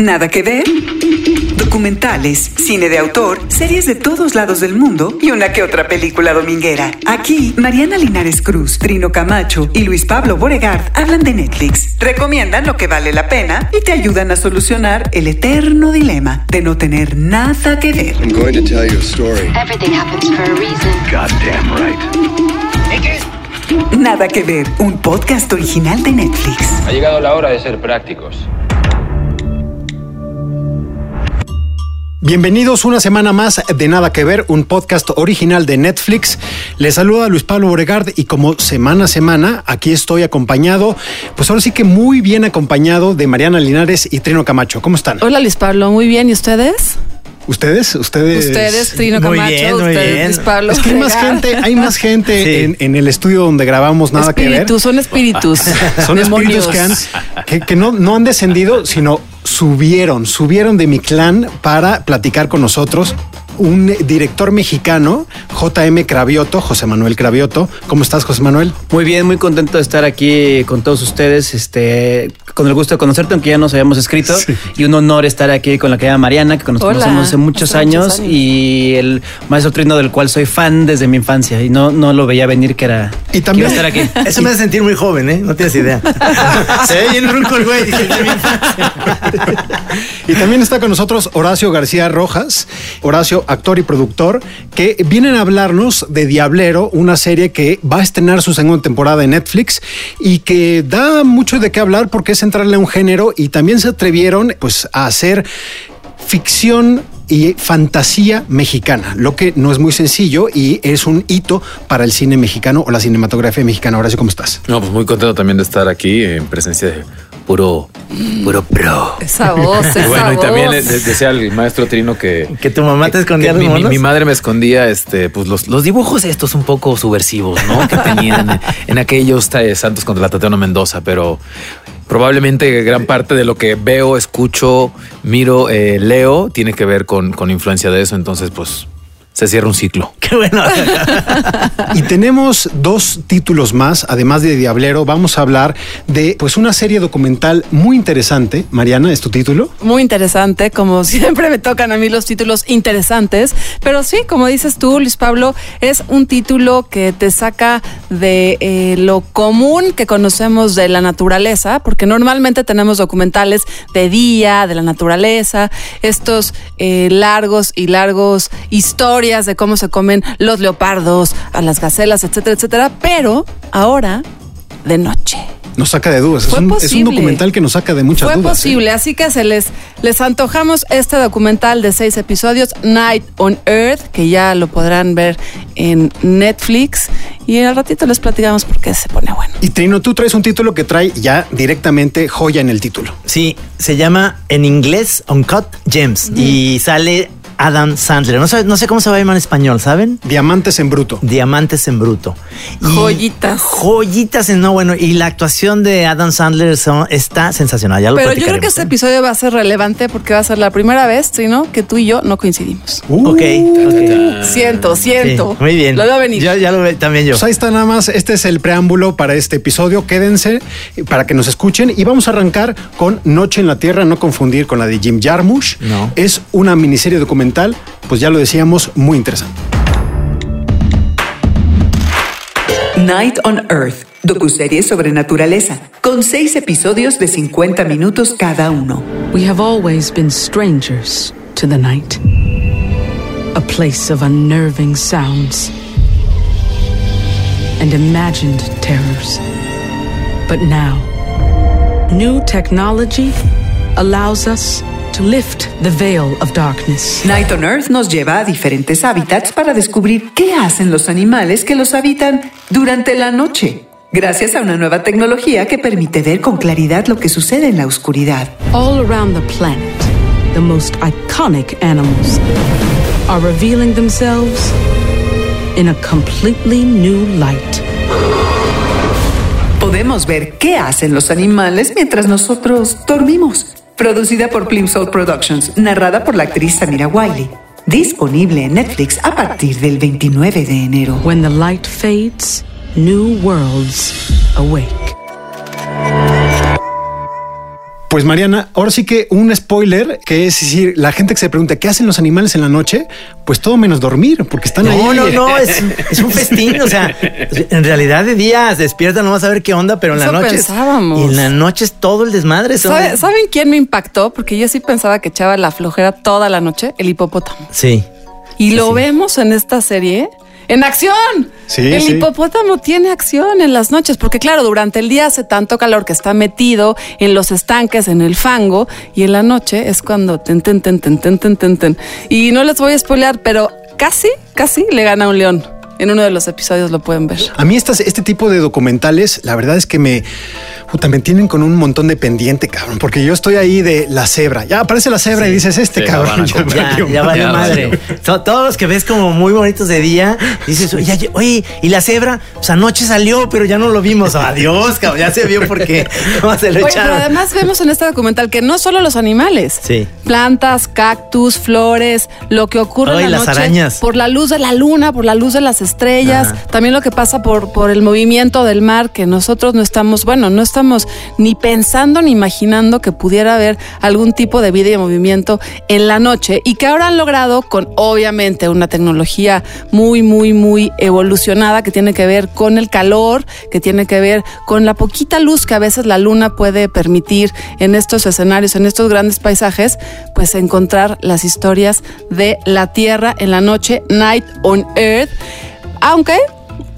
Nada que ver. Documentales, cine de autor, series de todos lados del mundo y una que otra película dominguera. Aquí, Mariana Linares Cruz, Trino Camacho y Luis Pablo Boregard hablan de Netflix, recomiendan lo que vale la pena y te ayudan a solucionar el eterno dilema de no tener nada que ver. I'm going to tell you a story. Everything happens for a reason. Goddamn right. Nada que ver, un podcast original de Netflix. Ha llegado la hora de ser prácticos. Bienvenidos una semana más de Nada que Ver, un podcast original de Netflix. Les saluda Luis Pablo Boregard y como semana a semana aquí estoy acompañado, pues ahora sí que muy bien acompañado de Mariana Linares y Trino Camacho. ¿Cómo están? Hola Luis Pablo, muy bien. ¿Y ustedes? ¿Ustedes? ¿Ustedes? Ustedes, Trino Muy Camacho, bien, muy ustedes, bien. Luis Pablo. Es que hay más gente, hay más gente Sí. en, en el estudio donde grabamos Nada que Ver. Espíritus, son espíritus. Son espíritus Demonios. que, han, que, que no, no han descendido, sino subieron, subieron de mi clan para platicar con nosotros. Un director mexicano, JM Cravioto, José Manuel Cravioto. ¿Cómo estás, José Manuel? Muy bien, muy contento de estar aquí con todos ustedes, este, con el gusto de conocerte, aunque ya nos habíamos escrito, Sí. y un honor estar aquí con la querida Mariana, que nos Hola, conocemos hace muchos hace muchos años, años. y el maestro Trino del cual soy fan desde mi infancia, y no, no lo veía venir que era Y también- que iba a estar aquí. Eso me hace sentir muy joven, ¿eh? No tienes idea. Se ve bien ruco el güey. Y también está con nosotros Horacio García Rojas, Horacio, actor y productor, que vienen a hablarnos de Diablero, una serie que va a estrenar su segunda temporada en Netflix y que da mucho de qué hablar porque es entrarle a un género y también se atrevieron pues a hacer ficción y fantasía mexicana, lo que no es muy sencillo y es un hito para el cine mexicano o la cinematografía mexicana. Horacio, ¿cómo estás? No, pues muy contento también de estar aquí en presencia de puro, puro pro. Esa voz, esa Y bueno, y también voz. de- decía el maestro Trino que. Que tu mamá te escondía los mi, mi- monos. mi madre me escondía este, pues los, los dibujos estos un poco subversivos, ¿no? Que tenían en, en aquellos eh, Santos contra la Tatiana Mendoza, pero probablemente gran parte de lo que veo, escucho, miro, eh, leo, tiene que ver con, con influencia de eso. Entonces, pues se cierra un ciclo. Qué bueno. Y tenemos dos títulos más, además de Diablero, vamos a hablar de pues una serie documental muy interesante. Mariana, ¿es tu título? Muy interesante, como siempre me tocan a mí los títulos interesantes, pero sí, como dices tú, Luis Pablo, es un título que te saca de eh, lo común que conocemos de la naturaleza, porque normalmente tenemos documentales de día, de la naturaleza, estos eh, largos y largos historias de cómo se comen los leopardos, a las gacelas, etcétera, etcétera, pero ahora de noche. Nos saca de dudas. Es Fue un, es un documental que nos saca de muchas Fue dudas. ¿eh? posible, así que se les, les antojamos este documental de seis episodios, Night on Earth, que ya lo podrán ver en Netflix. Y al ratito les platicamos por qué se pone bueno. Y Trino, tú traes un título que trae ya directamente joya en el título. Sí, se llama en inglés Uncut Gems y sale Adam Sandler. No sé, no sé cómo se va a llamar en español, ¿saben? Diamantes en bruto. Diamantes en bruto. Y- Joyitas. Joyitas en no bueno. Y la actuación de Adam Sandler son- está sensacional. Ya lo Pero yo creo que este ¿eh? episodio va a ser relevante porque va a ser la primera vez, ¿sí, no? Que tú y yo no coincidimos. Uh, Ok, ok. Siento, siento. Sí, muy bien. Lo veo venir. Ya, ya lo ve también yo. Pues ahí está nada más, este es el preámbulo para este episodio, quédense eh, para que nos escuchen y vamos a arrancar con Noche en la Tierra, no confundir con la de Jim Jarmusch. No. Es una miniserie documental, pues ya lo decíamos, muy interesante. Night on Earth, docuserie sobre naturaleza, con seis episodios de 50 minutos cada uno. We have always been strangers to the night, a place of unnerving sounds and imagined terrors. But now, new technology allows us to lift the veil of darkness. Night on Earth nos lleva a diferentes hábitats para descubrir qué hacen los animales que los habitan durante la noche, gracias a una nueva tecnología que permite ver con claridad lo que sucede en la oscuridad. All around the planet, the most iconic animals are revealing themselves in a completely new light. Podemos ver qué hacen los animales mientras nosotros dormimos. Producida por Plimsoll Productions, narrada por la actriz Samira Wiley. Disponible en Netflix a partir del 29 de enero. When the light fades, new worlds awake. Pues Mariana, ahora sí que un spoiler, que es decir, la gente que se pregunta qué hacen los animales en la noche, pues todo menos dormir, porque están ahí. No, no, no, es, es un festín. O sea, en realidad de día se despiertan, no vas a ver qué onda, pero en la noche. pensábamos. Y en la noche es todo el desmadre. son- ¿Sabe- ¿Saben quién me impactó? Porque yo sí pensaba que echaba la flojera toda la noche, el hipopótamo. Sí. Y lo vemos en esta serie en acción. Sí, el sí. hipopótamo tiene acción en las noches, porque claro, durante el día hace tanto calor que está metido en los estanques, en el fango, y en la noche es cuando ten, ten, ten, ten, ten, ten, ten, ten. Y no les voy a spoilear, pero casi, casi le gana un león. En uno de los episodios lo pueden ver. A mí estas, este tipo de documentales, la verdad es que me, puta, me tienen con un montón de pendiente, cabrón, porque yo estoy ahí de la cebra. Ya aparece la cebra y dices, este Sí, cabrón, ya. Ya, ya Ya madre. todos los que ves como muy bonitos de día, dices, oye, y la cebra, pues anoche salió, pero ya no lo vimos. Adiós, cabrón, ya se vio porque no se lo Oye, pero además vemos en este documental que no solo los animales, Sí. plantas, cactus, flores, lo que ocurre Ay, en la las noche arañas. por la luz de la luna, por la luz de las estrellas, Ajá. también lo que pasa por, por el movimiento del mar, que nosotros no estamos, bueno, no estamos ni pensando ni imaginando que pudiera haber algún tipo de vida y de movimiento en la noche y que ahora han logrado con obviamente una tecnología muy, muy, muy evolucionada que tiene que ver con el calor, que tiene que ver con la poquita luz que a veces la luna puede permitir en estos escenarios, en estos grandes paisajes, pues encontrar las historias de la Tierra en la noche, Night on Earth, aunque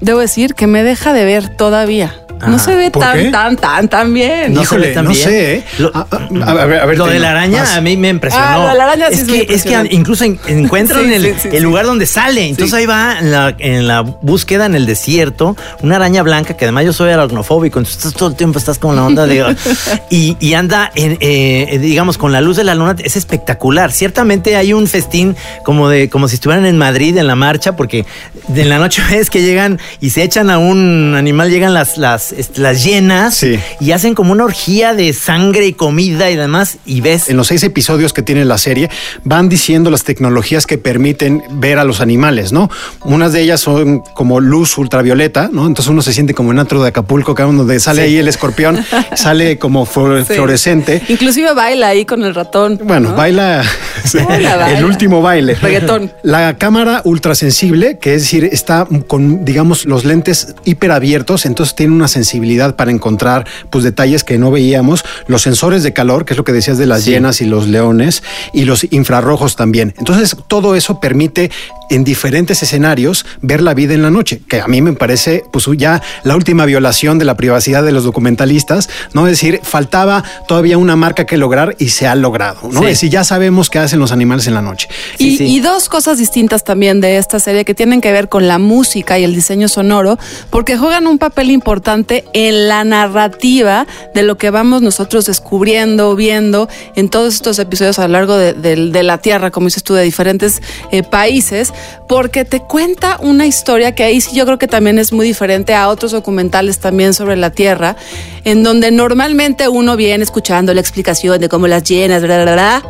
debo decir que me deja de ver todavía. No Ajá. se ve ¿Por tan, qué? tan, tan, tan bien. No se Híjole, ve tan no bien. sé, ¿eh? Lo- A- a- a ver, a ver, lo de la araña vas. a mí me impresionó. Ah, lo de la araña sí es, que, es que incluso en- encuentran Sí, el, sí, sí, el sí. lugar donde sale. Entonces ahí va en la, en la búsqueda en el desierto, una araña blanca, que además yo soy aracnofóbico, entonces todo el tiempo estás con la onda de... y, y anda, en, eh, digamos, con la luz de la luna, es espectacular. Ciertamente hay un festín como, de, como si estuvieran en Madrid en la marcha, porque en la noche ves que llegan y se echan a un animal, llegan las, las, las llenas Sí. y hacen como una orgía de sangre y comida y demás, y ves... En los seis episodios que tiene la serie, van diciendo las tecnologías que permiten ver a los animales, ¿no? Unas de ellas son como luz ultravioleta, ¿no? Entonces uno se siente como en antro de Acapulco, que donde sale ahí el escorpión, sale como fluor- Sí. fluorescente. Inclusive baila ahí con el ratón. Bueno, ¿no? baila, Baila, baila. el último baile. Reggaetón. La cámara ultrasensible, que es decir, está con, digamos, los lentes hiperabiertos, entonces tiene una sensibilidad para encontrar pues detalles que no veíamos. Los sensores de calor, que es lo que decías de las llenas y los leones, y los infrarrojos también. Entonces, todo eso permite en diferentes escenarios ver la vida en la noche, que a mí me parece pues ya la última violación de la privacidad de los documentalistas, ¿no? Es decir, faltaba todavía una marca que lograr y se ha logrado, ¿no? Sí. Es decir, ya sabemos qué hacen los animales en la noche. Y, sí. y dos cosas distintas también de esta serie que tienen que ver con la música y el diseño sonoro, porque juegan un papel importante en la narrativa de lo que vamos nosotros descubriendo, viendo en todos estos episodios a lo largo de, la Tierra, como dices tú, de diferentes eh, países, porque te cuenta una historia que ahí sí yo creo que también es muy diferente a otros documentales también sobre la Tierra, en donde normalmente uno viene escuchando la explicación de cómo las llenas,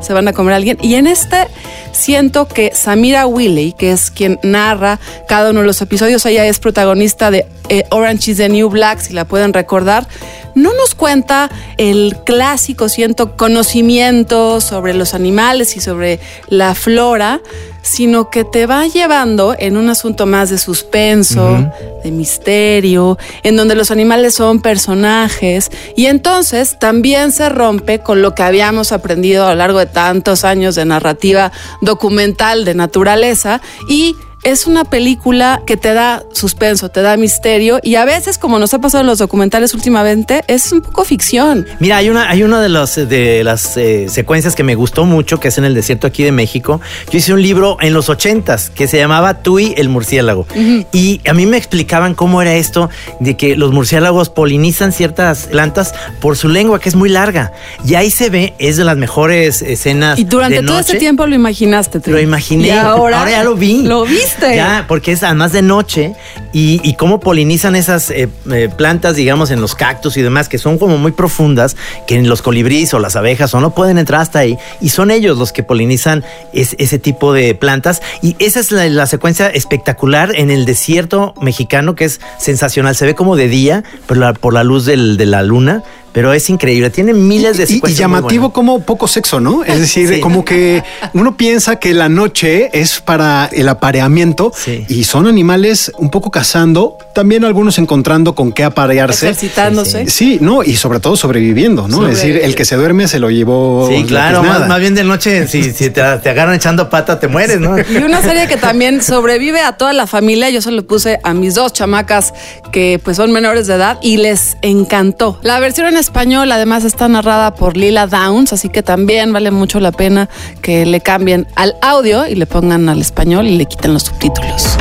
se van a comer a alguien. Y en este siento que Samira Willey, que es quien narra cada uno de los episodios, ella es protagonista de eh, Orange is the New Black, si la pueden recordar, no nos cuenta el clásico, siento, conocimiento sobre los animales y sobre la flora, sino que te va llevando en un asunto más de suspenso, de misterio, en donde los animales son personajes y entonces también se rompe con lo que habíamos aprendido a lo largo de tantos años de narrativa documental de naturaleza y es una película que te da suspenso, te da misterio y a veces, como nos ha pasado en los documentales últimamente, es un poco ficción. Mira, hay una, hay una de, los, de las eh, secuencias que me gustó mucho, que es en el desierto aquí de México. Yo hice un libro en los ochentas que se llamaba Tui el murciélago. Y a mí me explicaban cómo era esto de que los murciélagos polinizan ciertas plantas por su lengua, que es muy larga. Y ahí se ve, es de las mejores escenas. Y durante de todo noche. ese tiempo lo imaginaste. Tri. Lo imaginé. Y ahora, ya lo vi. Lo viste. Ya, porque es además de noche y, y cómo polinizan esas eh, eh, plantas, digamos, en los cactus y demás, que son como muy profundas, que los colibríes o las abejas o no pueden entrar hasta ahí. Y son ellos los que polinizan es- ese tipo de plantas. Y esa es la, secuencia espectacular en el desierto mexicano, que es sensacional. Se ve como de día, pero por la luz de la luna pero es increíble. Tiene miles de Y, y secuencias muy llamativo como poco sexo, ¿no? Es decir, Sí. como que uno piensa que la noche es para el apareamiento Sí. y son animales un poco cazando, también algunos encontrando con qué aparearse. Ejercitándose. Sí, no, y sobre todo sobreviviendo, ¿no? Es decir, el que se duerme se lo llevó. Sí, la claro, más, más bien de noche, si, si te, te agarran echando pata, te mueres, ¿no? Y una serie que también sobrevive a toda la familia. Yo se lo puse a mis dos chamacas que pues son menores de edad y les encantó. La versión en español además está narrada por Lila Downs, así que también vale mucho la pena que le cambien al audio y le pongan al español y le quiten los subtítulos.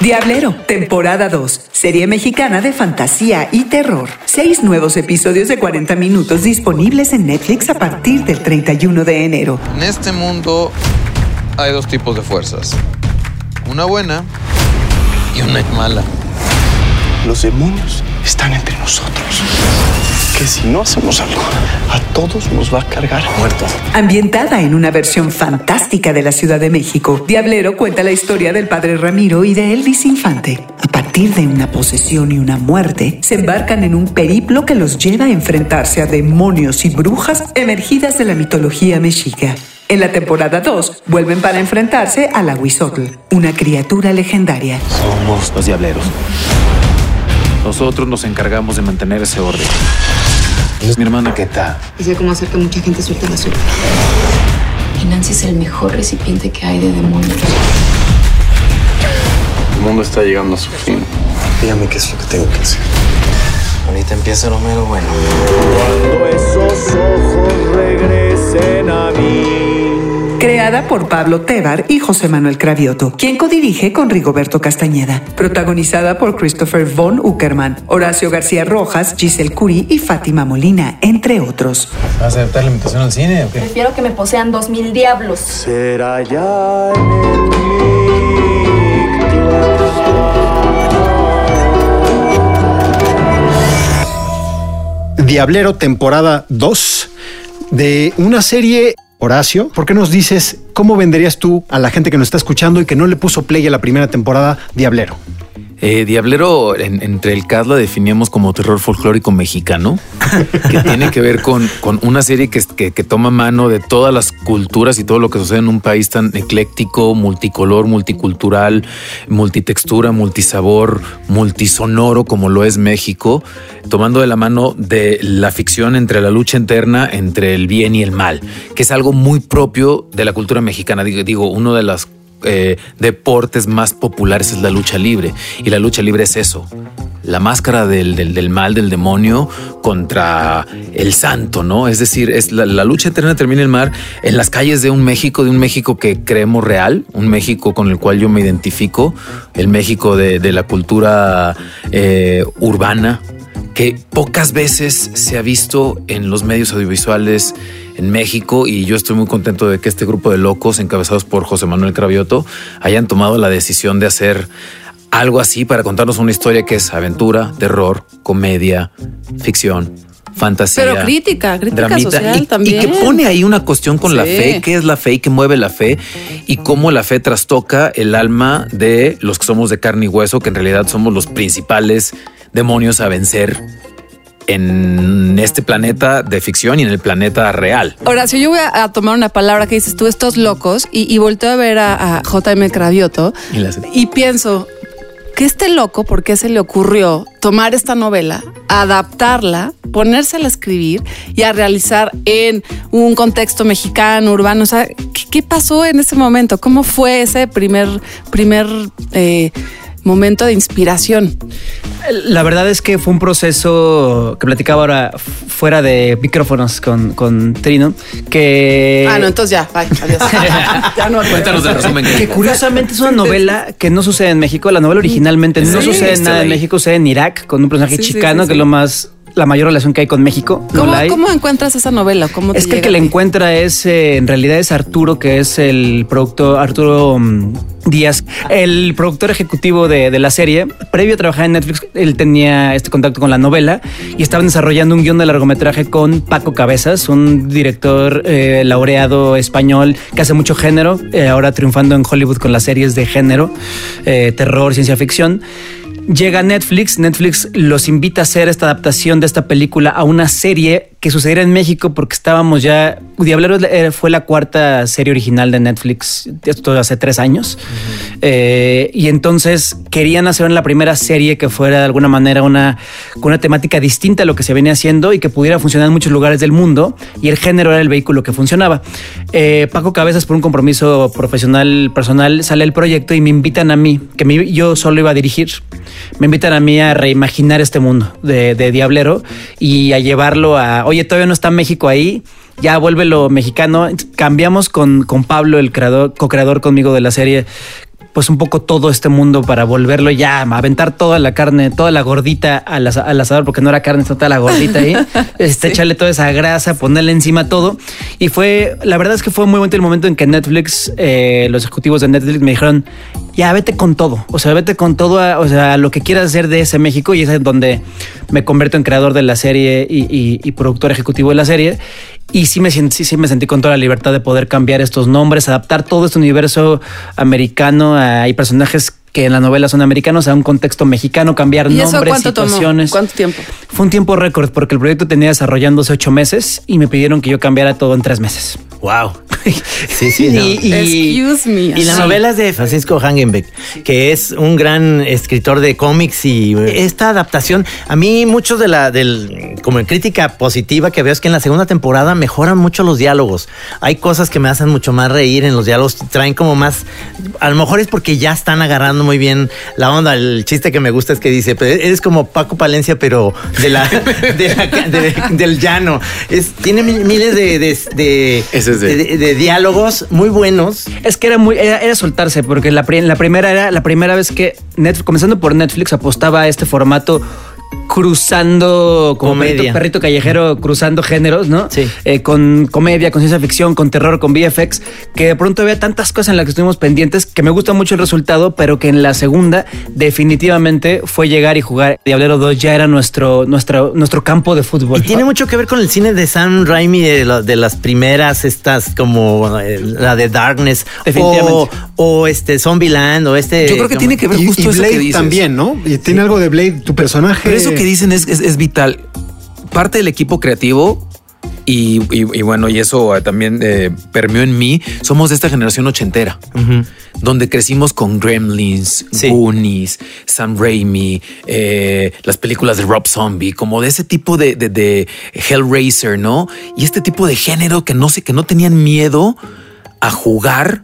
Diablero, temporada 2, serie mexicana de fantasía y terror. Seis nuevos episodios de 40 minutos disponibles en Netflix a partir del 31 de enero. En este mundo hay dos tipos de fuerzas. Una buena y una mala. Los demonios están entre nosotros. Que si no hacemos algo, a todos nos va a cargar muertos. Ambientada en una versión fantástica de la Ciudad de México, Diablero cuenta la historia del padre Ramiro y de Elvis Infante. A partir de una posesión y una muerte, se embarcan en un periplo que los lleva a enfrentarse a demonios y brujas emergidas de la mitología mexica. En la temporada 2, vuelven para enfrentarse a la Huizotl, una criatura legendaria. Somos los diableros. Nosotros nos encargamos de mantener ese orden. Es mi hermana Keta. Y sé cómo hacer que mucha gente suelte la suya. Y Nancy es el mejor recipiente que hay de demonios. El mundo está llegando a su fin. Dígame qué es lo que tengo que hacer. Ahorita empieza lo mero bueno. Cuando esos ojos regresen a mí. Creada por Pablo Tebar y José Manuel Cravioto, quien codirige con Rigoberto Castañeda. Protagonizada por Christopher Von Uckerman, Horacio García Rojas, Giselle Curie y Fátima Molina, entre otros. ¿Vas a aceptar la invitación al cine o qué? Prefiero que me posean dos mil diablos. Será ya en el Diablero, temporada 2 de una serie. Horacio, ¿por qué nos dices cómo venderías tú a la gente que nos está escuchando y que no le puso play a la primera temporada Diablero? Eh, Diablero, en- entre el cast la definíamos como terror folclórico mexicano, que tiene que ver con, con una serie que, que, que toma mano de todas las culturas y todo lo que sucede en un país tan ecléctico, multicolor, multicultural, multitextura, multisabor, multisonoro como lo es México, tomando de la mano de la ficción entre la lucha interna entre el bien y el mal, que es algo muy propio de la cultura mexicana. Digo, digo uno de las eh, deportes más populares es la lucha libre. Y la lucha libre es eso. La máscara del, del- mal, del demonio contra el santo, ¿no? Es decir, es la, la lucha eterna termina el mar en las calles de un México, de un México que creemos real, un México con el cual yo me identifico, el México de, de la cultura eh, urbana, que pocas veces se ha visto en los medios audiovisuales en México y yo estoy muy contento de que este grupo de locos encabezados por José Manuel Cravioto hayan tomado la decisión de hacer algo así para contarnos una historia que es aventura, terror, comedia, ficción, fantasía. Pero crítica, crítica dramita, social y, también. Y que pone ahí una cuestión con la fe, qué es la fe y qué mueve la fe y cómo la fe trastoca el alma de los que somos de carne y hueso, que en realidad somos los principales demonios a vencer en este planeta de ficción y en el planeta real. Horacio, yo voy a, a tomar una palabra que dices tú, estos locos, y, y volteo a ver a, a JM Cravioto Y pienso que este loco, ¿por qué se le ocurrió tomar esta novela, adaptarla, ponérsela a escribir y a realizar en un contexto mexicano, urbano? O sea, ¿qué, qué pasó en ese momento? ¿Cómo fue ese primer, primer eh, momento de inspiración? La verdad es que fue un proceso que platicaba ahora fuera de micrófonos con, con Trino, que... ah, no, entonces ya, bye, adiós. ya no, Cuéntanos el resumen Que que curiosamente es una novela que no sucede en México. La novela originalmente no Sí, sucede nada en ahí. México, sucede en Irak con un personaje Sí, sí, chicano sí, que es lo más la mayor relación que hay con México. No ¿Cómo, la hay. cómo encuentras esa novela? ¿Cómo te Es que el que la encuentra es, eh, en realidad es Arturo, que es el productor, Arturo mm, Díaz, el productor ejecutivo de, de la serie. Previo a trabajar en Netflix, él tenía este contacto con la novela y estaban desarrollando un guion de largometraje con Paco Cabezas, un director eh, laureado español que hace mucho género, eh, ahora triunfando en Hollywood con las series de género, terror, ciencia ficción. Llega Netflix, Netflix los invita a hacer esta adaptación de esta película a una serie que sucediera en México porque estábamos ya... Diablero era- fue la cuarta serie original de Netflix, esto hace tres años. Eh, y entonces querían hacer la primera serie que fuera de alguna manera una, con una temática distinta a lo que se venía haciendo y que pudiera funcionar en muchos lugares del mundo. Y el género era el vehículo que funcionaba. Eh, Paco Cabezas, por un compromiso profesional, personal, sale el proyecto y me invitan a mí, que me- yo solo iba a dirigir, me invitan a mí a reimaginar este mundo de, de Diablero y a llevarlo a, oye, todavía no está México ahí, ya vuélvelo mexicano. Cambiamos con, con Pablo, el creador, co-creador conmigo de la serie, pues un poco todo este mundo para volverlo ya, aventar toda la carne, toda la gordita al, asa- al asador, porque no era carne, toda la gordita ahí, este, echarle toda esa grasa, ponerle encima todo. Y fue, la verdad es que fue muy bonito el momento en que Netflix, eh, los ejecutivos de Netflix me dijeron, ya vete con todo, o sea, vete con todo, a- o sea, lo que quieras hacer de ese México y es donde me convierto en creador de la serie y, y- y productor ejecutivo de la serie. Y sí me, sí, sí me sentí con toda la libertad de poder cambiar estos nombres, adaptar todo este universo americano. Hay personajes que en la novela son americanos a un contexto mexicano, cambiar ¿Y eso nombres, tomó? situaciones. ¿Cuánto tiempo? Fue un tiempo récord porque el proyecto tenía desarrollándose ocho meses y me pidieron que yo cambiara todo en tres meses. Wow. Sí, sí. no. Y- y- Excuse me. Y la Sí. novela es de Francisco Hangenbeck, que es un gran escritor de cómics y esta adaptación, a mí mucho de la del como en crítica positiva que veo es que en la segunda temporada mejoran mucho los diálogos. Hay cosas que me hacen mucho más reír en los diálogos, traen como más a lo mejor es porque ya están agarrando muy bien la onda. El chiste que me gusta es que dice, "Pero eres como Paco Palencia pero de la, de la- de- del llano. Es tiene mi- miles de, de, de- De- de- de diálogos muy buenos. Es que era muy, era, era soltarse, porque la, pri- la primera era la primera vez que Netflix, comenzando por Netflix, apostaba a este formato cruzando como Comedia. perrito, perrito callejero, cruzando géneros, ¿no? Sí. Eh, con comedia, con ciencia ficción, con terror, con VFX, que de pronto había tantas cosas en las que estuvimos pendientes que me gusta mucho el resultado, pero que en la segunda definitivamente fue llegar y jugar. Diablero 2 ya era nuestro, nuestro, nuestro campo de fútbol. Y tiene mucho que ver con el cine de Sam Raimi de, la- de las primeras, estas como eh, la de Darkness o, Definitivamente. o este Zombieland o este. Yo creo que como- tiene que ver Y, justo y eso que Blade dices. también, ¿no? Y tiene algo de Blade, tu personaje. Pero eso que dicen es, es- es vital. Parte del equipo creativo y, y- y bueno, y eso eh, también eh, permeó en mí. Somos de esta generación ochentera, donde crecimos con Gremlins, Sí. Goonies, Sam Raimi, eh, las películas de Rob Zombie, como de ese tipo de, de- de Hellraiser, ¿no? Y este tipo de género que no sé, que no tenían miedo a jugar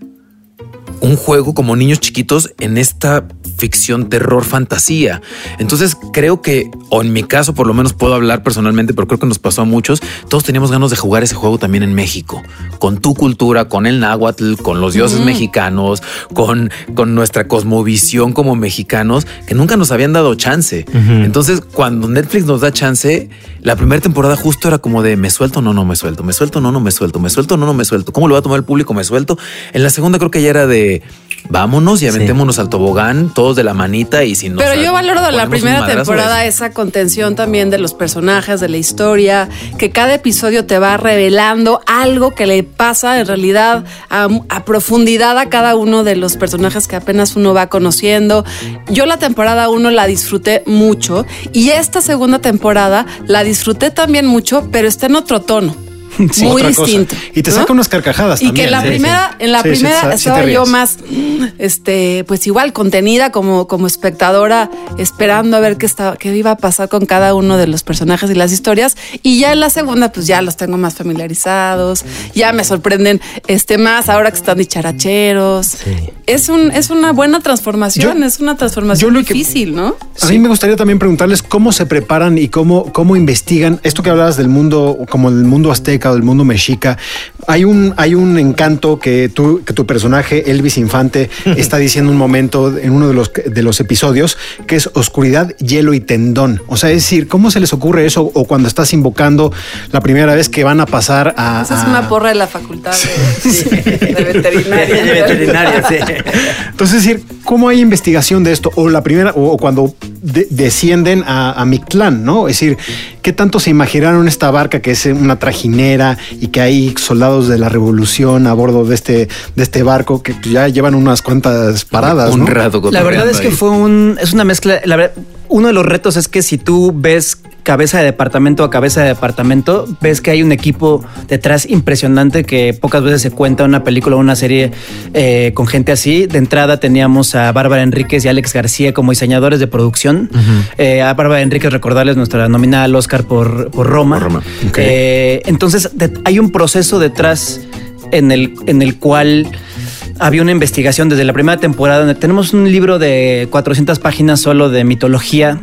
un juego como niños chiquitos en esta ficción, terror, fantasía. Entonces creo que, o en mi caso por lo menos puedo hablar personalmente, pero creo que nos pasó a muchos, todos teníamos ganas de jugar ese juego también en México, con tu cultura, con el náhuatl, con los dioses mexicanos, con, con nuestra cosmovisión como mexicanos, que nunca nos habían dado chance. Entonces cuando Netflix nos da chance, la primera temporada justo era como de me suelto, no, no me suelto, me suelto, no, no me suelto, me suelto, no, no me suelto. ¿Cómo lo va a tomar el público? Me suelto. En la segunda creo que ya era de vámonos y aventémonos al tobogán, todos de la manita y si no. Pero yo valoro de la primera temporada esa contención también de los personajes, de la historia, que cada episodio te va revelando algo que le pasa en realidad a, a profundidad a cada uno de los personajes que apenas uno va conociendo. Yo la temporada uno la disfruté mucho y esta segunda temporada la disfruté también mucho, pero está en otro tono. Sí, muy cosa. distinto. Y te ¿no? saca unas carcajadas Y también. que la Sí, primera, en la primera estaba yo más, este, pues igual contenida como, como espectadora, esperando a ver qué estaba, qué iba a pasar con cada uno de los personajes y las historias. Y ya en la segunda, pues ya los tengo más familiarizados, ya me sorprenden este más ahora que están dicharacheros. Es un, es una buena transformación, Yo- es una yo transformación que- difícil, ¿no? A mí me gustaría también preguntarles cómo se preparan y cómo, cómo investigan esto que hablabas del mundo, como el mundo azteca o del mundo mexica. Hay un, hay un encanto que, tú, que tu personaje, Elvis Infante, está diciendo un momento en uno de los, de los episodios, que es oscuridad, hielo y tendón. O sea, es decir, ¿cómo se les ocurre eso? O cuando estás invocando la primera vez que van a pasar a... Esa es a- una porra de la facultad de, de veterinaria. de veterinaria, sí. Entonces, es decir, ¿Cómo hay investigación de esto? O la primera, o, cuando de- descienden a, a Mictlán, ¿no? Es decir, ¿qué tanto se imaginaron esta barca que es una trajinera y que hay soldados de la revolución a bordo de este, de este barco que ya llevan unas cuantas paradas? Un ¿no? rato La verdad es que ahí. fue un, es una mezcla. La verdad, uno de los retos es que si tú ves cabeza de departamento a cabeza de departamento, ves que hay un equipo detrás impresionante que pocas veces se cuenta en una película o una serie eh, con gente así. De entrada teníamos a Bárbara Enríquez y Alex García como diseñadores de producción. Eh, a Bárbara Enríquez recordarles nuestra nominada al Oscar por, por Roma. Por Roma. Eh, entonces de- hay un proceso detrás en el, en el cual había una investigación desde la primera temporada. donde Tenemos un libro de 400 páginas solo de mitología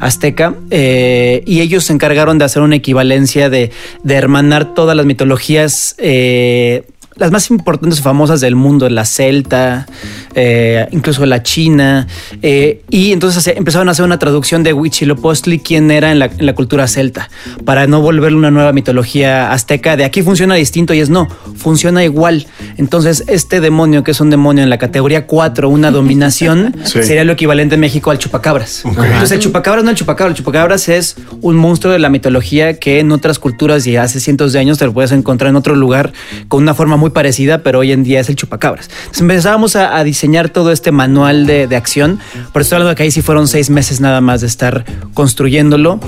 azteca eh, y ellos se encargaron de hacer una equivalencia de, hermanar todas las mitologías. eh, las más importantes y famosas del mundo, la celta, eh, incluso la china, eh, y entonces se- empezaron a hacer una traducción de Huitzilopochtli, quién era en la, en la cultura celta, para no volverle una nueva mitología azteca. De aquí funciona distinto y es no, funciona igual. Entonces, este demonio, que es un demonio en la categoría 4, una dominación, Sí. sería lo equivalente en México al chupacabras. Entonces, el chupacabras no el chupacabras, el chupacabras es un monstruo de la mitología que en otras culturas y hace cientos de años te lo puedes encontrar en otro lugar con una forma muy parecida, pero hoy en día es el chupacabras. Entonces empezábamos a, a diseñar todo este manual de, de acción, pero estoy hablando de que ahí sí fueron seis meses nada más de estar construyéndolo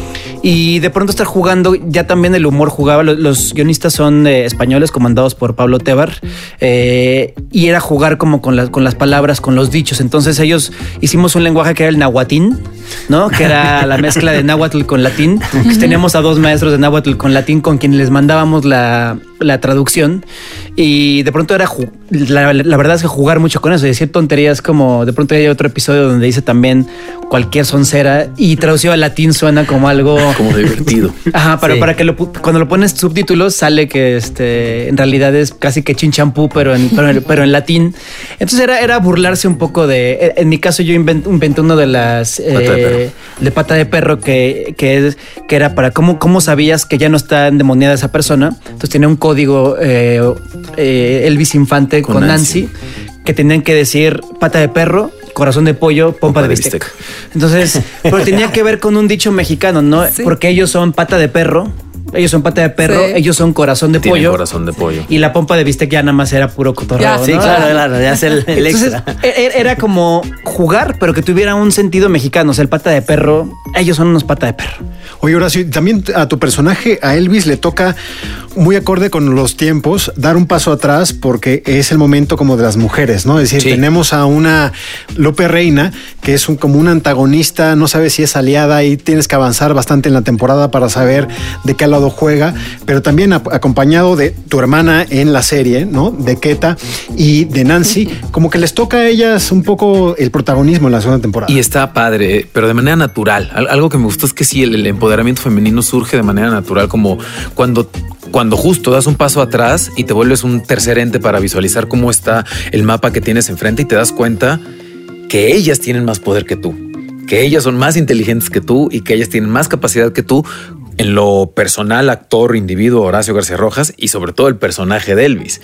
y de pronto estar jugando, ya también el humor jugaba, los, los guionistas son eh, españoles comandados por Pablo Tebar eh, y era jugar como con las, con las palabras, con los dichos. Entonces ellos hicimos un lenguaje que era el nahuatín, ¿no? Que era la mezcla de náhuatl con latín. Teníamos a dos maestros de náhuatl con latín con quienes les mandábamos la, la traducción y de pronto era, la, la verdad es que jugar mucho con eso, decir tonterías como de pronto hay otro episodio donde dice también cualquier soncera y traducido al latín suena como algo... Como divertido. Ajá, pero Sí. para que lo, cuando lo pones subtítulos sale que este en realidad es casi que chinchampú, pero en, pero, en- pero en latín. Entonces era, era burlarse un poco de. En mi caso, yo invent- inventé uno de las Pata de eh, perro. de pata de perro que, que, es, que era para cómo, cómo sabías que ya no está endemoniada esa persona. Entonces tenía un código eh, eh, Elvis Infante con, Con Nancy. Nancy. que tenían que decir pata de perro. Corazón de pollo, pompa, de bistec. Entonces, pero tenía que ver con un dicho mexicano, ¿no? Sí. Porque ellos son pata de perro, ellos son pata de perro, Sí. ellos son corazón de Tiene pollo. corazón de pollo. Y la pompa de bistec ya nada más era puro cotorreo. Ya, ¿no? Sí, claro, claro, ya es el, el Entonces, extra. e- e- era como jugar, pero que tuviera un sentido mexicano. O sea, el pata de perro, ellos son unos pata de perro. Oye, Horacio, también a tu personaje, a Elvis, le toca muy acorde con los tiempos dar un paso atrás porque es el momento como de las mujeres, ¿no? Es decir, Sí. tenemos a una Lope Reina que es un, como una antagonista, no sabes si es aliada y tienes que avanzar bastante en la temporada para saber de qué lado juega, pero también acompañado de tu hermana en la serie, ¿no? De Keta y de Nancy, como que les toca a ellas un poco el protagonismo en la segunda temporada. Y está padre, pero de manera natural. Al- Algo que me gustó es que sí, el, el empoderamiento femenino surge de manera natural, como cuando, cuando justo das un paso atrás y te vuelves un tercer ente para visualizar cómo está el mapa que tienes enfrente y te das cuenta que ellas tienen más poder que tú, que ellas son más inteligentes que tú y que ellas tienen más capacidad que tú en lo personal, actor, individuo, Horacio García Rojas y sobre todo el personaje de Elvis.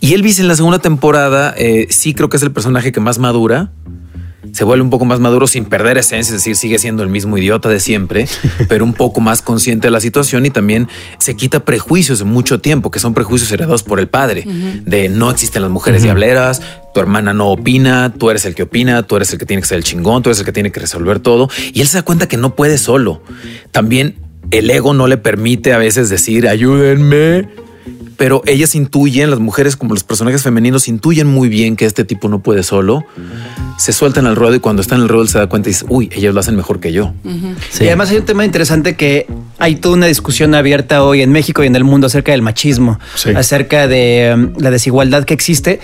Y Elvis en la segunda temporada eh, sí creo que es el personaje que más madura, se vuelve un poco más maduro sin perder esencia, es decir, sigue siendo el mismo idiota de siempre, pero un poco más consciente de la situación y también se quita prejuicios de mucho tiempo, que son prejuicios heredados por el padre, de no existen las mujeres diableras, tu hermana no opina, tú eres el que opina, tú eres el que tiene que ser el chingón, tú eres el que tiene que resolver todo, y él se da cuenta que no puede solo. También el ego no le permite a veces decir, ayúdenme, pero ellas intuyen, las mujeres como los personajes femeninos intuyen muy bien que este tipo no puede solo, se sueltan al ruedo y cuando está en el ruedo él se da cuenta y dice, uy, ellas lo hacen mejor que yo. Y además hay un tema interesante que hay toda una discusión abierta hoy en México y en el mundo acerca del machismo, Sí. acerca de um, la desigualdad que existe.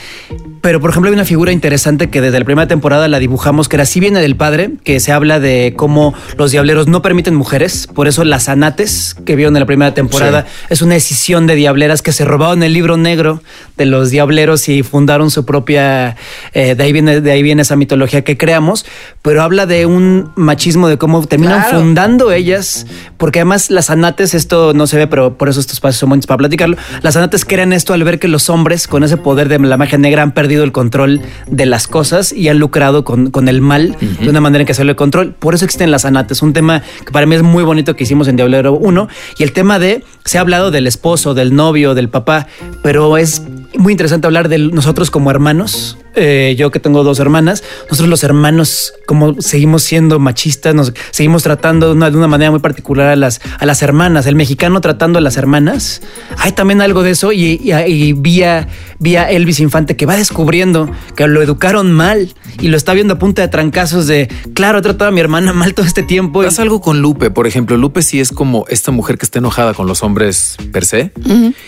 Pero, por ejemplo, hay una figura interesante que desde la primera temporada la dibujamos, que era sí viene del padre, que se habla de cómo los diableros no permiten mujeres. Por eso las anates que vieron en la primera temporada es una decisión de diableras que se robaron el libro negro de los diableros y fundaron su propia. eh, de, ahí viene, de ahí viene esa mitología que creamos. Pero habla de un machismo de cómo terminan Claro. fundando ellas, porque además las anates, esto no se ve, pero por eso estos espacios son bonitos para platicarlo. Las anates crean esto al ver que los hombres con ese poder de la magia negra han perdido el control de las cosas y han lucrado con, con el mal de una manera en que sale el control. Por eso existen las anates, un tema que para mí es muy bonito que hicimos en Diablero 1 y el tema de, se ha hablado del esposo, del novio, del papá, pero es muy interesante hablar de nosotros como hermanos. Eh, yo que tengo dos hermanas, nosotros los hermanos, como seguimos siendo machistas, nos seguimos tratando de una, de una manera muy particular a las, a las hermanas. El mexicano tratando a las hermanas. Hay también algo de eso y, y- y vía, vía Elvis Infante que va descubriendo que lo educaron mal y lo está viendo a punta de trancazos de, claro, he tratado a mi hermana mal todo este tiempo. Pasa algo con Lupe, por ejemplo. Lupe sí es como esta mujer que está enojada con los hombres per se.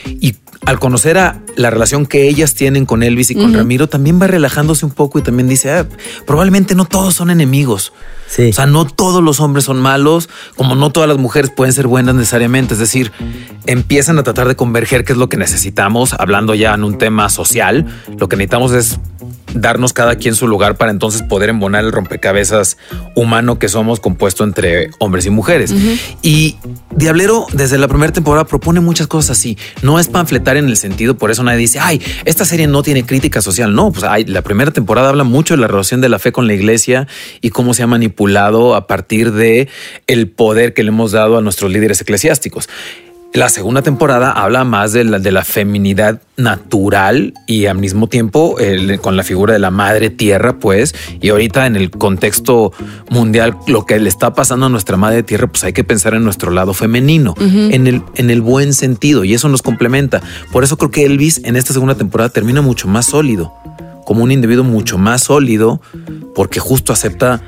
Y al conocer a la relación que ellas tienen con Elvis y con. Ramiro, también va relajándose un poco y también dice, "Ah, probablemente no todos son enemigos. Sí. O sea, no todos los hombres son malos, como no todas las mujeres pueden ser buenas necesariamente. Es decir, empiezan a tratar de converger, que es lo que necesitamos, hablando ya en un tema social. Lo que necesitamos es darnos cada quien su lugar para entonces poder embonar el rompecabezas humano que somos compuesto entre hombres y mujeres. Y Diablero desde la primera temporada propone muchas cosas así. No es panfletar en el sentido, por eso nadie dice, ay, esta serie no tiene crítica social. No, pues ay, la primera temporada habla mucho de la relación de la fe con la iglesia y cómo se ha manipulado a partir de el poder que le hemos dado a nuestros líderes eclesiásticos. La segunda temporada habla más de la, de la feminidad natural y al mismo tiempo el- con la figura de la madre tierra, pues, y ahorita en el contexto mundial, lo que le está pasando a nuestra madre tierra, pues hay que pensar en nuestro lado femenino, en, el, en el buen sentido, y eso nos complementa. Por eso creo que Elvis en esta segunda temporada termina mucho más sólido, como un individuo mucho más sólido, porque justo acepta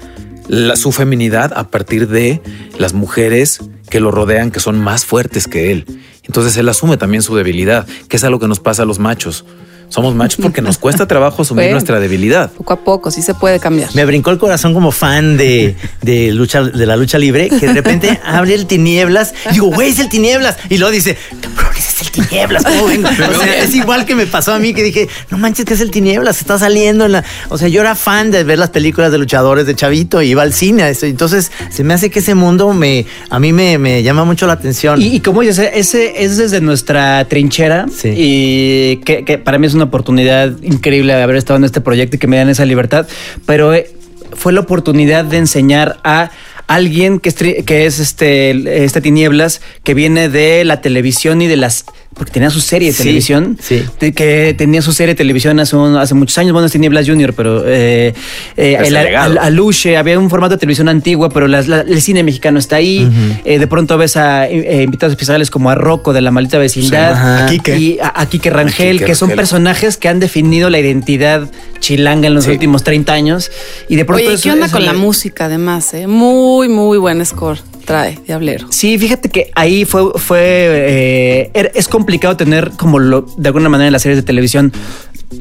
su feminidad a partir de las mujeres que lo rodean, que son más fuertes que él. Entonces él asume también su debilidad, que es algo que nos pasa a los machos. Somos machos porque nos cuesta trabajo asumir Bueno. nuestra debilidad. Poco a poco, sí se puede cambiar. Me brincó el corazón como fan de, de lucha de la lucha libre, que de repente abre el tinieblas y digo, güey, es el tinieblas. Y luego dice, cabrón, ese es el tinieblas. ¿cómo vengo? O sea, es igual que me pasó a mí que dije, no manches, que es el tinieblas, está saliendo en la. O sea, yo era fan de ver las películas de luchadores de Chavito y iba al cine. Entonces, se me hace que ese mundo me, a mí me, me llama mucho la atención. Y, y como dices, ese es desde nuestra trinchera y que, que para mí es una oportunidad increíble de haber estado en este proyecto y que me dan esa libertad, pero eh, fue la oportunidad de enseñar a alguien que es, que es este, este tinieblas que viene de la televisión y de las porque tenía su serie de Sí, televisión sí. de- que tenía su serie de televisión hace, un- hace muchos años bueno es Tinieblas Junior pero eh, eh, el, al- Aluche había un formato de televisión antigua pero las- la- el cine mexicano está ahí Eh, de pronto ves a eh, invitados especiales como a Rocco de la maldita vecindad Sí. A Quique. y a, a Quique Rangel Quique que son Rangel. personajes que han definido la identidad chilanga en los últimos 30 años y de pronto Oye, ¿y eso- ¿qué onda eso con la música además? Eh? Muy, muy buen score trae Diablero. Sí, fíjate que ahí fue, fue eh, er- es complicado tener como lo, de alguna manera en las series de televisión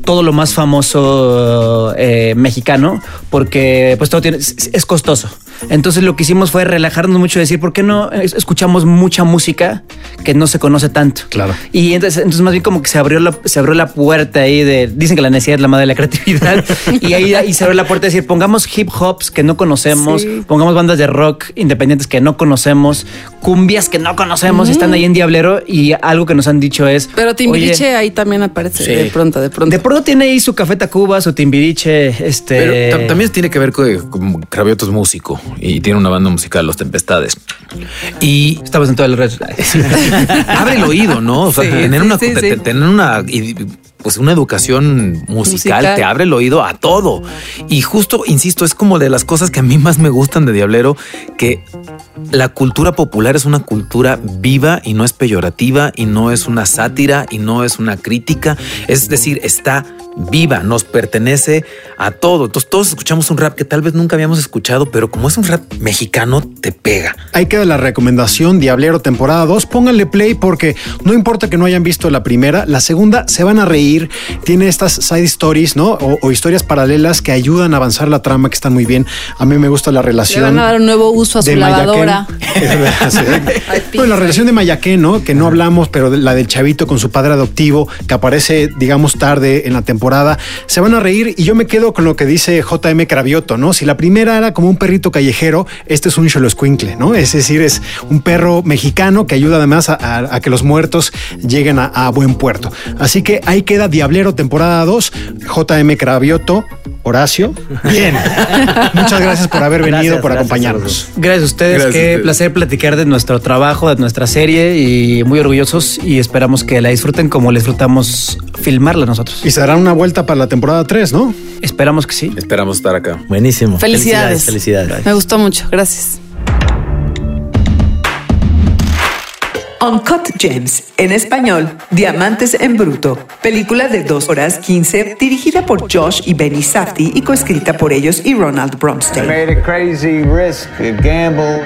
todo lo más famoso eh, mexicano, porque pues todo tiene, es, es costoso. Entonces lo que hicimos fue relajarnos mucho y decir, ¿por qué no es- escuchamos mucha música que no se conoce tanto? Claro. Y entonces, entonces más bien como que se abrió la, se abrió la puerta ahí de, dicen que la necesidad es la madre de la creatividad, y ahí, ahí se abrió la puerta de decir, pongamos hip hops que no conocemos, Sí. pongamos bandas de rock independientes que no conocemos, cumbias que no conocemos, y están ahí en Diablero y algo que nos han dicho es... Pero "Oye, Timbiriche ahí también aparece Sí. de pronto, de pronto. de pronto tiene ahí su café Tacuba, su Timbiriche, este... Pero tam- también tiene que ver con, con Cravioto es músico y tiene una banda musical, Los Tempestades. Y Estabas en todo el resto. abre el oído, ¿no? O sea, Sí, tener, sí, una, sí, tener una, pues una educación musical, Musical. te abre el oído a todo. Y justo, insisto, es como de las cosas que a mí más me gustan de Diablero, que la cultura popular es una cultura viva y no es peyorativa y no es una sátira y no es una crítica. Es decir, está viva, nos pertenece a todo. Entonces todos escuchamos un rap que tal vez nunca habíamos escuchado, pero como es un rap mexicano, te pega. Ahí queda la recomendación Diablero temporada 2. Pónganle play porque no importa que no hayan visto la primera, la segunda se van a reír. Tiene estas side stories, ¿no? O, o historias paralelas que ayudan a avanzar la trama, que están muy bien. A mí me gusta la Le relación. van a dar un nuevo uso a su lavadora. Bueno, la relación de Mayaquén, ¿no? Que no hablamos, pero de- la del chavito con su padre adoptivo, que aparece, digamos, tarde en la temporada temporada. Se van a reír y yo me quedo con lo que dice JM Cravioto, ¿no? Si la primera era como un perrito callejero, este es un Xoloscuincle, ¿no? Es decir, es un perro mexicano que ayuda además a, a- a que los muertos lleguen a, a buen puerto. Así que ahí queda Diablero temporada 2, JM Cravioto, Horacio. Bien. Muchas gracias por haber venido, Gracias, por gracias, acompañarnos. Gracias a ustedes, Gracias a qué ustedes. placer platicar de nuestro trabajo, de nuestra serie y muy orgullosos y esperamos que la disfruten como la disfrutamos filmarla nosotros. Y se darán una vuelta para la temporada 3, ¿no? Esperamos que sí. Esperamos estar acá. Buenísimo. Felicidades. Felicidades. Me gustó mucho. Gracias. Uncut Gems, en español, Diamantes en Bruto, película de 2 horas 15, dirigida por Josh y Benny Safdie y coescrita por ellos y Ronald Bromstein. made a crazy risk, a gamble,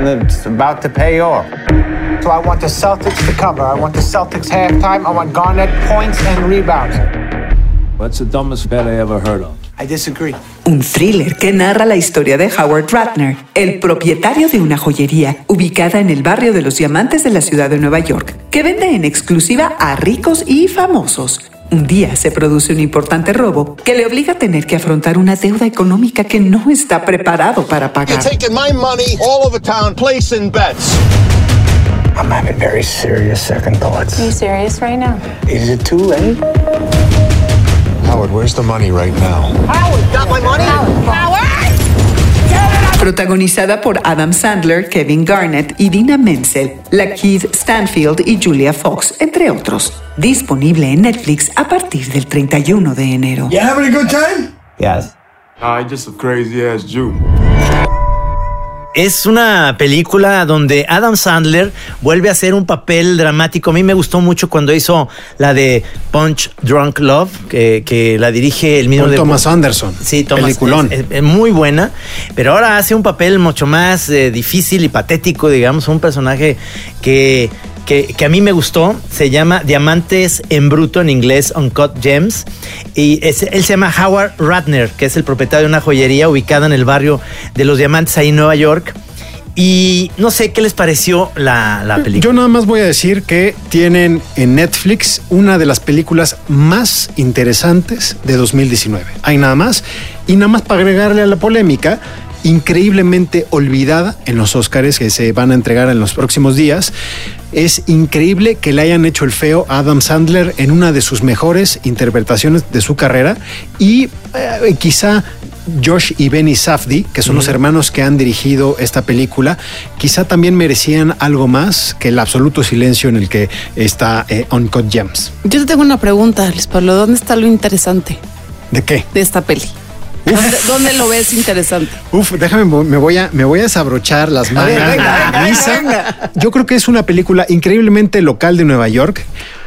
and it's about to pay off. So I want the Celtics to cover. I want the Celtics halftime. I want Garnett points and rebounds. What's the dumbest bet I ever heard of? I disagree. Un thriller que narra la historia de Howard Ratner, el propietario de una joyería ubicada en el barrio de los diamantes de la ciudad de Nueva York, que vende en exclusiva a ricos y famosos. Un día se produce un importante robo que le obliga a tener que afrontar una deuda económica que no está preparado para pagar. taking my money all over town, placing bets. I'm having very serious second thoughts. Are you serious right now? Is it too late? Howard, where's the money right now? Howard, got my money? Howard! Protagonizada por Adam Sandler, Kevin Garnett y Dina Menzel, Lakeith Stanfield y Julia Fox, entre otros. Disponible en Netflix a partir del 31 de enero. You having a good time? Yes. I just a crazy ass Jew. Es una película donde Adam Sandler vuelve a hacer un papel dramático. A mí me gustó mucho cuando hizo la de Punch Drunk Love, que, que la dirige el mismo Con de Thomas Anderson. Sí, Thomas, Peliculón. es- es- es muy buena, pero ahora hace un papel mucho más eh, difícil y patético, digamos, un personaje que, que, que a mí me gustó. Se llama Diamantes en Bruto, en inglés Uncut Gems. Y es- él se llama Howard Ratner, que es el propietario de una joyería ubicada en el barrio de los Diamantes, ahí en Nueva York. Y no sé qué les pareció la, la película. Yo nada más voy a decir que tienen en Netflix una de las películas más interesantes de 2019. Hay nada más. Y nada más para agregarle a la polémica, increíblemente olvidada en los Oscars que se van a entregar en los próximos días. Es increíble que le hayan hecho el feo a Adam Sandler en una de sus mejores interpretaciones de su carrera y eh, quizá Josh y Benny Safdie, que son los hermanos que han dirigido esta película, quizá también merecían algo más que el absoluto silencio en el que está eh, Uncut Gems. Yo te tengo una pregunta, Luis Pablo. ¿Dónde está lo interesante ¿De qué? de esta peli? ¿Dónde, dónde lo ves interesante? Uf, déjame, me voy a, me voy a desabrochar las venga. Yo creo que es una película increíblemente local de Nueva York.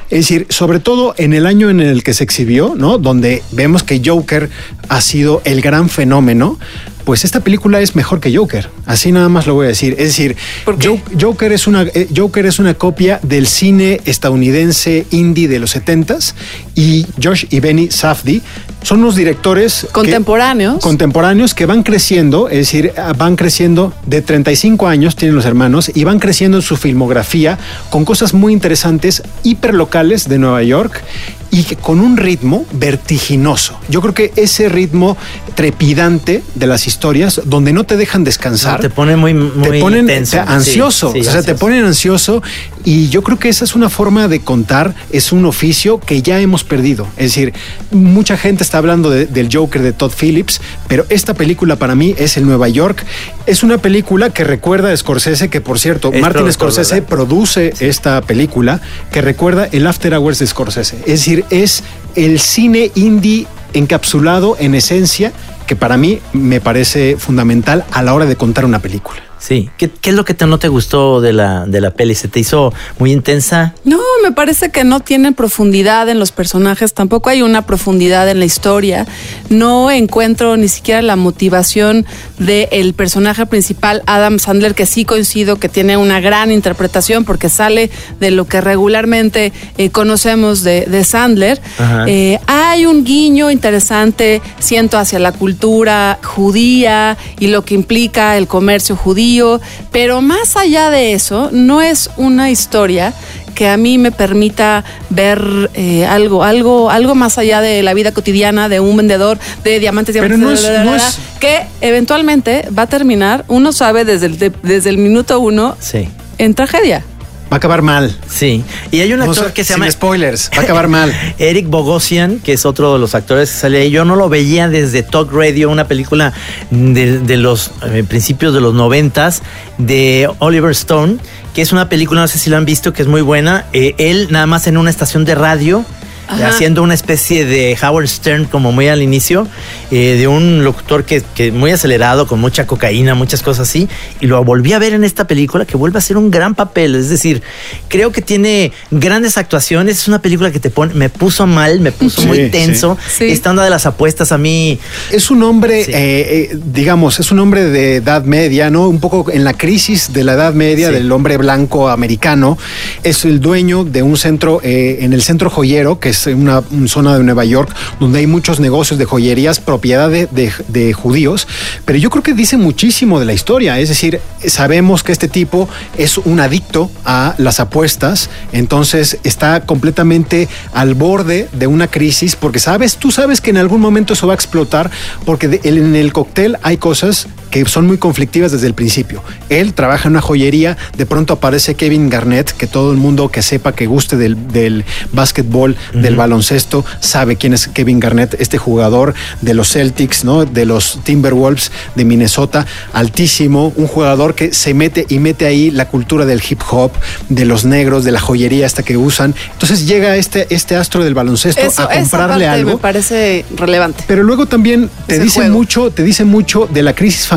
Es decir, sobre todo en el año en el que se exhibió, ¿no? Donde vemos que Joker ha sido el gran fenómeno. Pues esta película es mejor que Joker. Así nada más lo voy a decir. Es decir, Jo- Joker es una eh, Joker es una copia del cine estadounidense indie de los 70s y Josh y Benny Safdie son unos directores que- Contemporáneos. contemporáneos que van creciendo, es decir, ah, van creciendo de 35 años, tienen los hermanos, y van creciendo en su filmografía con cosas muy interesantes, hiperlocales de Nueva York y que con un ritmo vertiginoso. Yo creo que ese ritmo trepidante de las historias, donde no te dejan descansar, No, te pone muy, muy te ponen tenso. te- ansioso, Sí, sí, o sea, te ponen ansioso y yo creo que esa es una forma de contar, es un oficio que ya hemos perdido. Es decir, mucha gente está hablando de- del Joker de Todd Phillips, pero esta película para mí es el Nueva York. Es una película que recuerda a Scorsese, que por cierto, Es Martin Scorsese ¿verdad? produce esta película que recuerda el After Hours de Scorsese. Es decir, es el cine indie encapsulado en esencia que para mí me parece fundamental a la hora de contar una película. Sí. ¿Qué, qué es lo que te, no te gustó de la, de la peli? ¿Se te hizo muy intensa? No, me parece que no tiene profundidad en los personajes, tampoco hay una profundidad en la historia. No encuentro ni siquiera la motivación del personaje principal, Adam Sandler, que sí coincido que tiene una gran interpretación porque sale de lo que regularmente eh, conocemos de, de Sandler. Eh, hay un guiño interesante, siento, hacia la cultura judía y lo que implica el comercio judío, pero más allá de eso, no es una historia que a mí me permita ver eh, algo, algo, algo más allá de la vida cotidiana de un vendedor de diamantes, diamantes, no es- bla, bla, no es- que eventualmente va a terminar, uno sabe desde el, de- desde el minuto uno Sí. en tragedia. Va a acabar mal. Sí. Y hay un actor que se sin llama spoilers. Va a acabar mal. Eric Bogosian, que es otro de los actores que sale ahí. Yo no lo veía desde Talk Radio, una película de, de los eh, principios de los noventas de Oliver Stone, que es una película, no sé si la han visto, que es muy buena. Eh, él nada más en una estación de radio. Ajá. Haciendo una especie de Howard Stern como muy al inicio, eh, de un locutor que, que muy acelerado, con mucha cocaína, muchas cosas así, y lo volví a ver en esta película que vuelve a ser un gran papel. Es decir, creo que tiene grandes actuaciones. Es una película que te pone, me puso mal, me puso Sí, muy tenso. sí. Esta onda de las apuestas a mí. Es un hombre, Sí. eh, eh, digamos, es un hombre de edad media, ¿no? Un poco en la crisis de la edad media Sí. del hombre blanco americano. Es el dueño de un centro, eh, en el centro joyero, que es una, zona de Nueva York, donde hay muchos negocios de joyerías, propiedad de, de- judíos. Pero yo creo que dice muchísimo de la historia. Es decir, sabemos que este tipo es un adicto a las apuestas, entonces está completamente al borde de una crisis, porque sabes, tú sabes que en algún momento eso va a explotar, porque en el cóctel hay cosas que son muy conflictivas desde el principio. Él trabaja en una joyería, de pronto aparece Kevin Garnett, que todo el mundo que sepa que guste del, del básquetbol, del baloncesto, sabe quién es Kevin Garnett, este jugador de los Celtics, ¿no? De los Timberwolves de Minnesota, altísimo, un jugador que se mete y mete ahí la cultura del hip hop, de los negros, de la joyería hasta que usan. Entonces llega este, este astro del baloncesto Eso, a esa comprarle parte algo. me parece relevante. Pero luego también te dice juego. mucho, te dice mucho de la crisis familiar,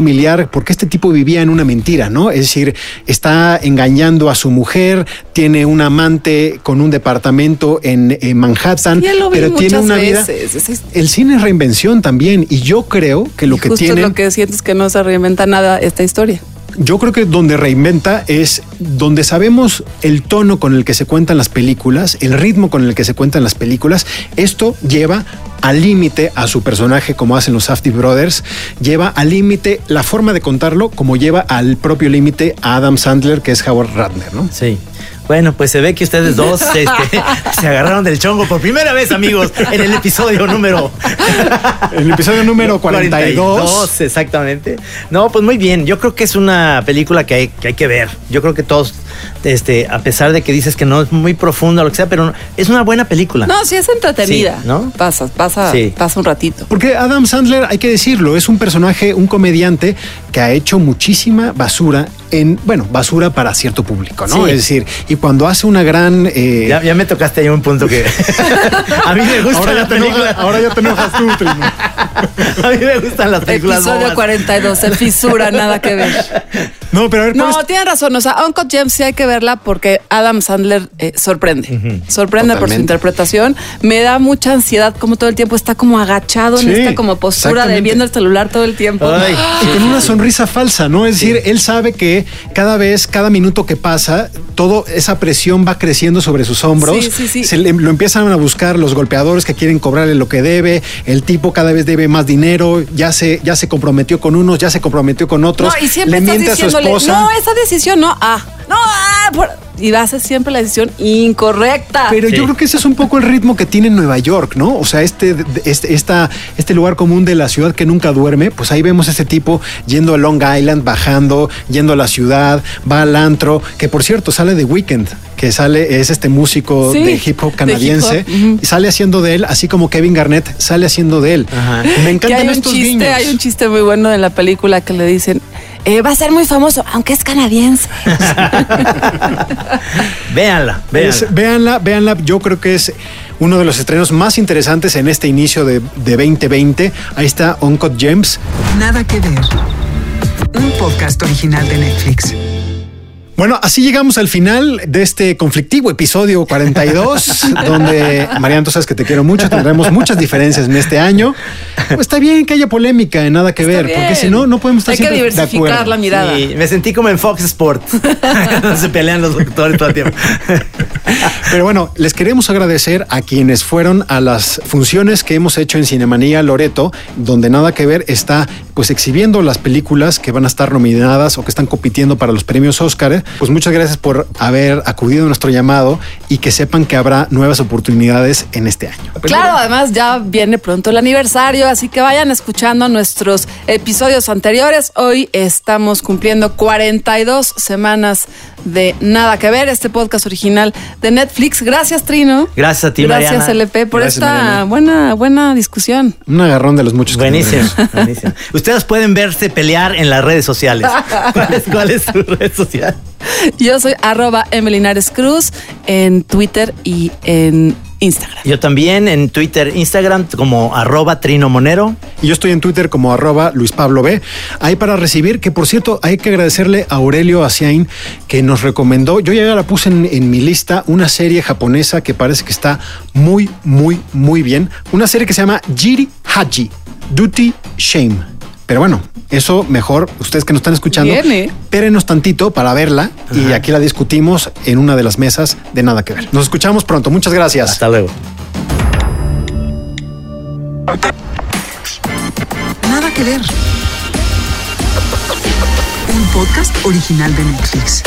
porque este tipo vivía en una mentira, ¿no? Es decir, está engañando a su mujer, tiene un amante con un departamento en, en Manhattan, vi pero tiene una vida. veces. El cine es reinvención también, y yo creo que lo y que justo tiene, lo que siento es que no se reinventa nada esta historia. yo creo que donde reinventa es donde sabemos el tono con el que se cuentan las películas, el ritmo con el que se cuentan las películas. Esto lleva al límite a su personaje como hacen los Safdie Brothers, lleva al límite la forma de contarlo como lleva al propio límite a Adam Sandler que es Howard Ratner, ¿no? Sí. Bueno, pues se ve que ustedes dos este, se agarraron del chongo por primera vez, amigos, en el episodio número El episodio número 42. exactamente. No, pues muy bien. Yo creo que es una película que hay que, hay que ver. Yo creo que todos, este, a pesar de que dices que no es muy profunda o lo que sea, pero es una buena película. No, sí es entretenida. Sí, ¿no? Pasa, pasa, Sí. pasa un ratito. Porque Adam Sandler, hay que decirlo, es un personaje, un comediante que ha hecho muchísima basura en, bueno, basura para cierto público, ¿no? Sí. Es decir, y cuando hace una gran... eh, Ya, ya me tocaste ahí un punto que a mí me gusta ahora, la ya te película. enojas, ahora ya te enojas tú, Trino. A mí me gustan las películas Episodio bobas. 42, el fisura, nada que ver. No, pero a ver, ¿cuál No, es- tienen razón. O sea, Uncut Gems sí hay que verla porque Adam Sandler eh, sorprende. Sorprende por su interpretación. Me da mucha ansiedad como todo el tiempo está como agachado Sí, en esta como postura de viendo el celular todo el tiempo. Ay. Y con una sonrisa falsa, ¿no? Es decir, él sabe que cada vez, cada minuto que pasa, toda esa presión va creciendo sobre sus hombros. Sí, sí, sí. Se le- lo empiezan a buscar los golpeadores que quieren cobrarle lo que debe. El tipo cada vez debe más dinero. Ya se, ya se comprometió con unos, ya se comprometió con otros. No, y siempre le miente a su esposa. no, esa decisión no, ah, no, ah, por-". Y va a ser siempre la decisión incorrecta. Pero Sí. yo creo que ese es un poco el ritmo que tiene Nueva York, ¿no? O sea, este, este, esta, este lugar común de la ciudad que nunca duerme, pues ahí vemos a ese tipo yendo a Long Island, bajando, yendo a la ciudad, va al antro, que por cierto sale de Weekend, que sale, es este músico Sí, de hip hop de canadiense, hip hop, ujú. y sale haciendo de él, así como Kevin Garnett sale haciendo de él. Ajá. Me encantan hay un estos chiste, guiños. hay un chiste muy bueno en la película que le dicen, eh, va a ser muy famoso, aunque es canadiense. Véanla, véanla. Es- véanla, véanla. Yo creo que es uno de los estrenos más interesantes en este inicio de, de 2020. Ahí está Uncut Gems. Nada que ver. Un podcast original de Netflix. Bueno, así llegamos al final de este conflictivo episodio 42, donde, Mariana, tú sabes que te quiero mucho, tendremos muchas diferencias en este año. Pues está bien que haya polémica en nada que Está ver, bien. porque si no, no podemos estar Hay que siempre de diversificar acuerdo. la mirada. Sí, me sentí como en Fox Sports. Se pelean los doctores todo el tiempo. Pero bueno, les queremos agradecer a quienes fueron a las funciones que hemos hecho en Cinemanía Loreto, donde nada que ver está pues exhibiendo las películas que van a estar nominadas o que están compitiendo para los premios Oscar. Pues muchas gracias por haber acudido a nuestro llamado y que sepan que habrá nuevas oportunidades en este año. Claro, además ya viene pronto el aniversario, así que vayan escuchando nuestros episodios anteriores. Hoy estamos cumpliendo 42 semanas de Nada que ver, este podcast original de Netflix. Gracias, Trino. Gracias a ti, Gracias, Mariana. LP, por Gracias, esta Mariana. buena, buena discusión. Un agarrón de los muchos. Buenísimo, buenísimo. Ustedes pueden verse pelear en las redes sociales. ¿Cuál es, cuál es su red social? Yo soy arroba Emelinares Cruz en Twitter y en Instagram. Yo también en Twitter, Instagram como arroba Trino Monero. Y yo estoy en Twitter como arroba Luis Pablo B. Ahí para recibir, que por cierto, hay que agradecerle a Aurelio Asiain que nos recomendó. Yo ya la puse en, en mi lista, una serie japonesa que parece que está muy, muy, muy bien. Una serie que se llama Jiri Haji, Duty Shame. Pero bueno, eso mejor, ustedes que nos están escuchando, Viene. espérenos tantito para verla y aquí la discutimos en una de las mesas de Nada que Ver. Nos escuchamos pronto. Muchas gracias. Hasta luego. Nada que ver. Un podcast original de Netflix.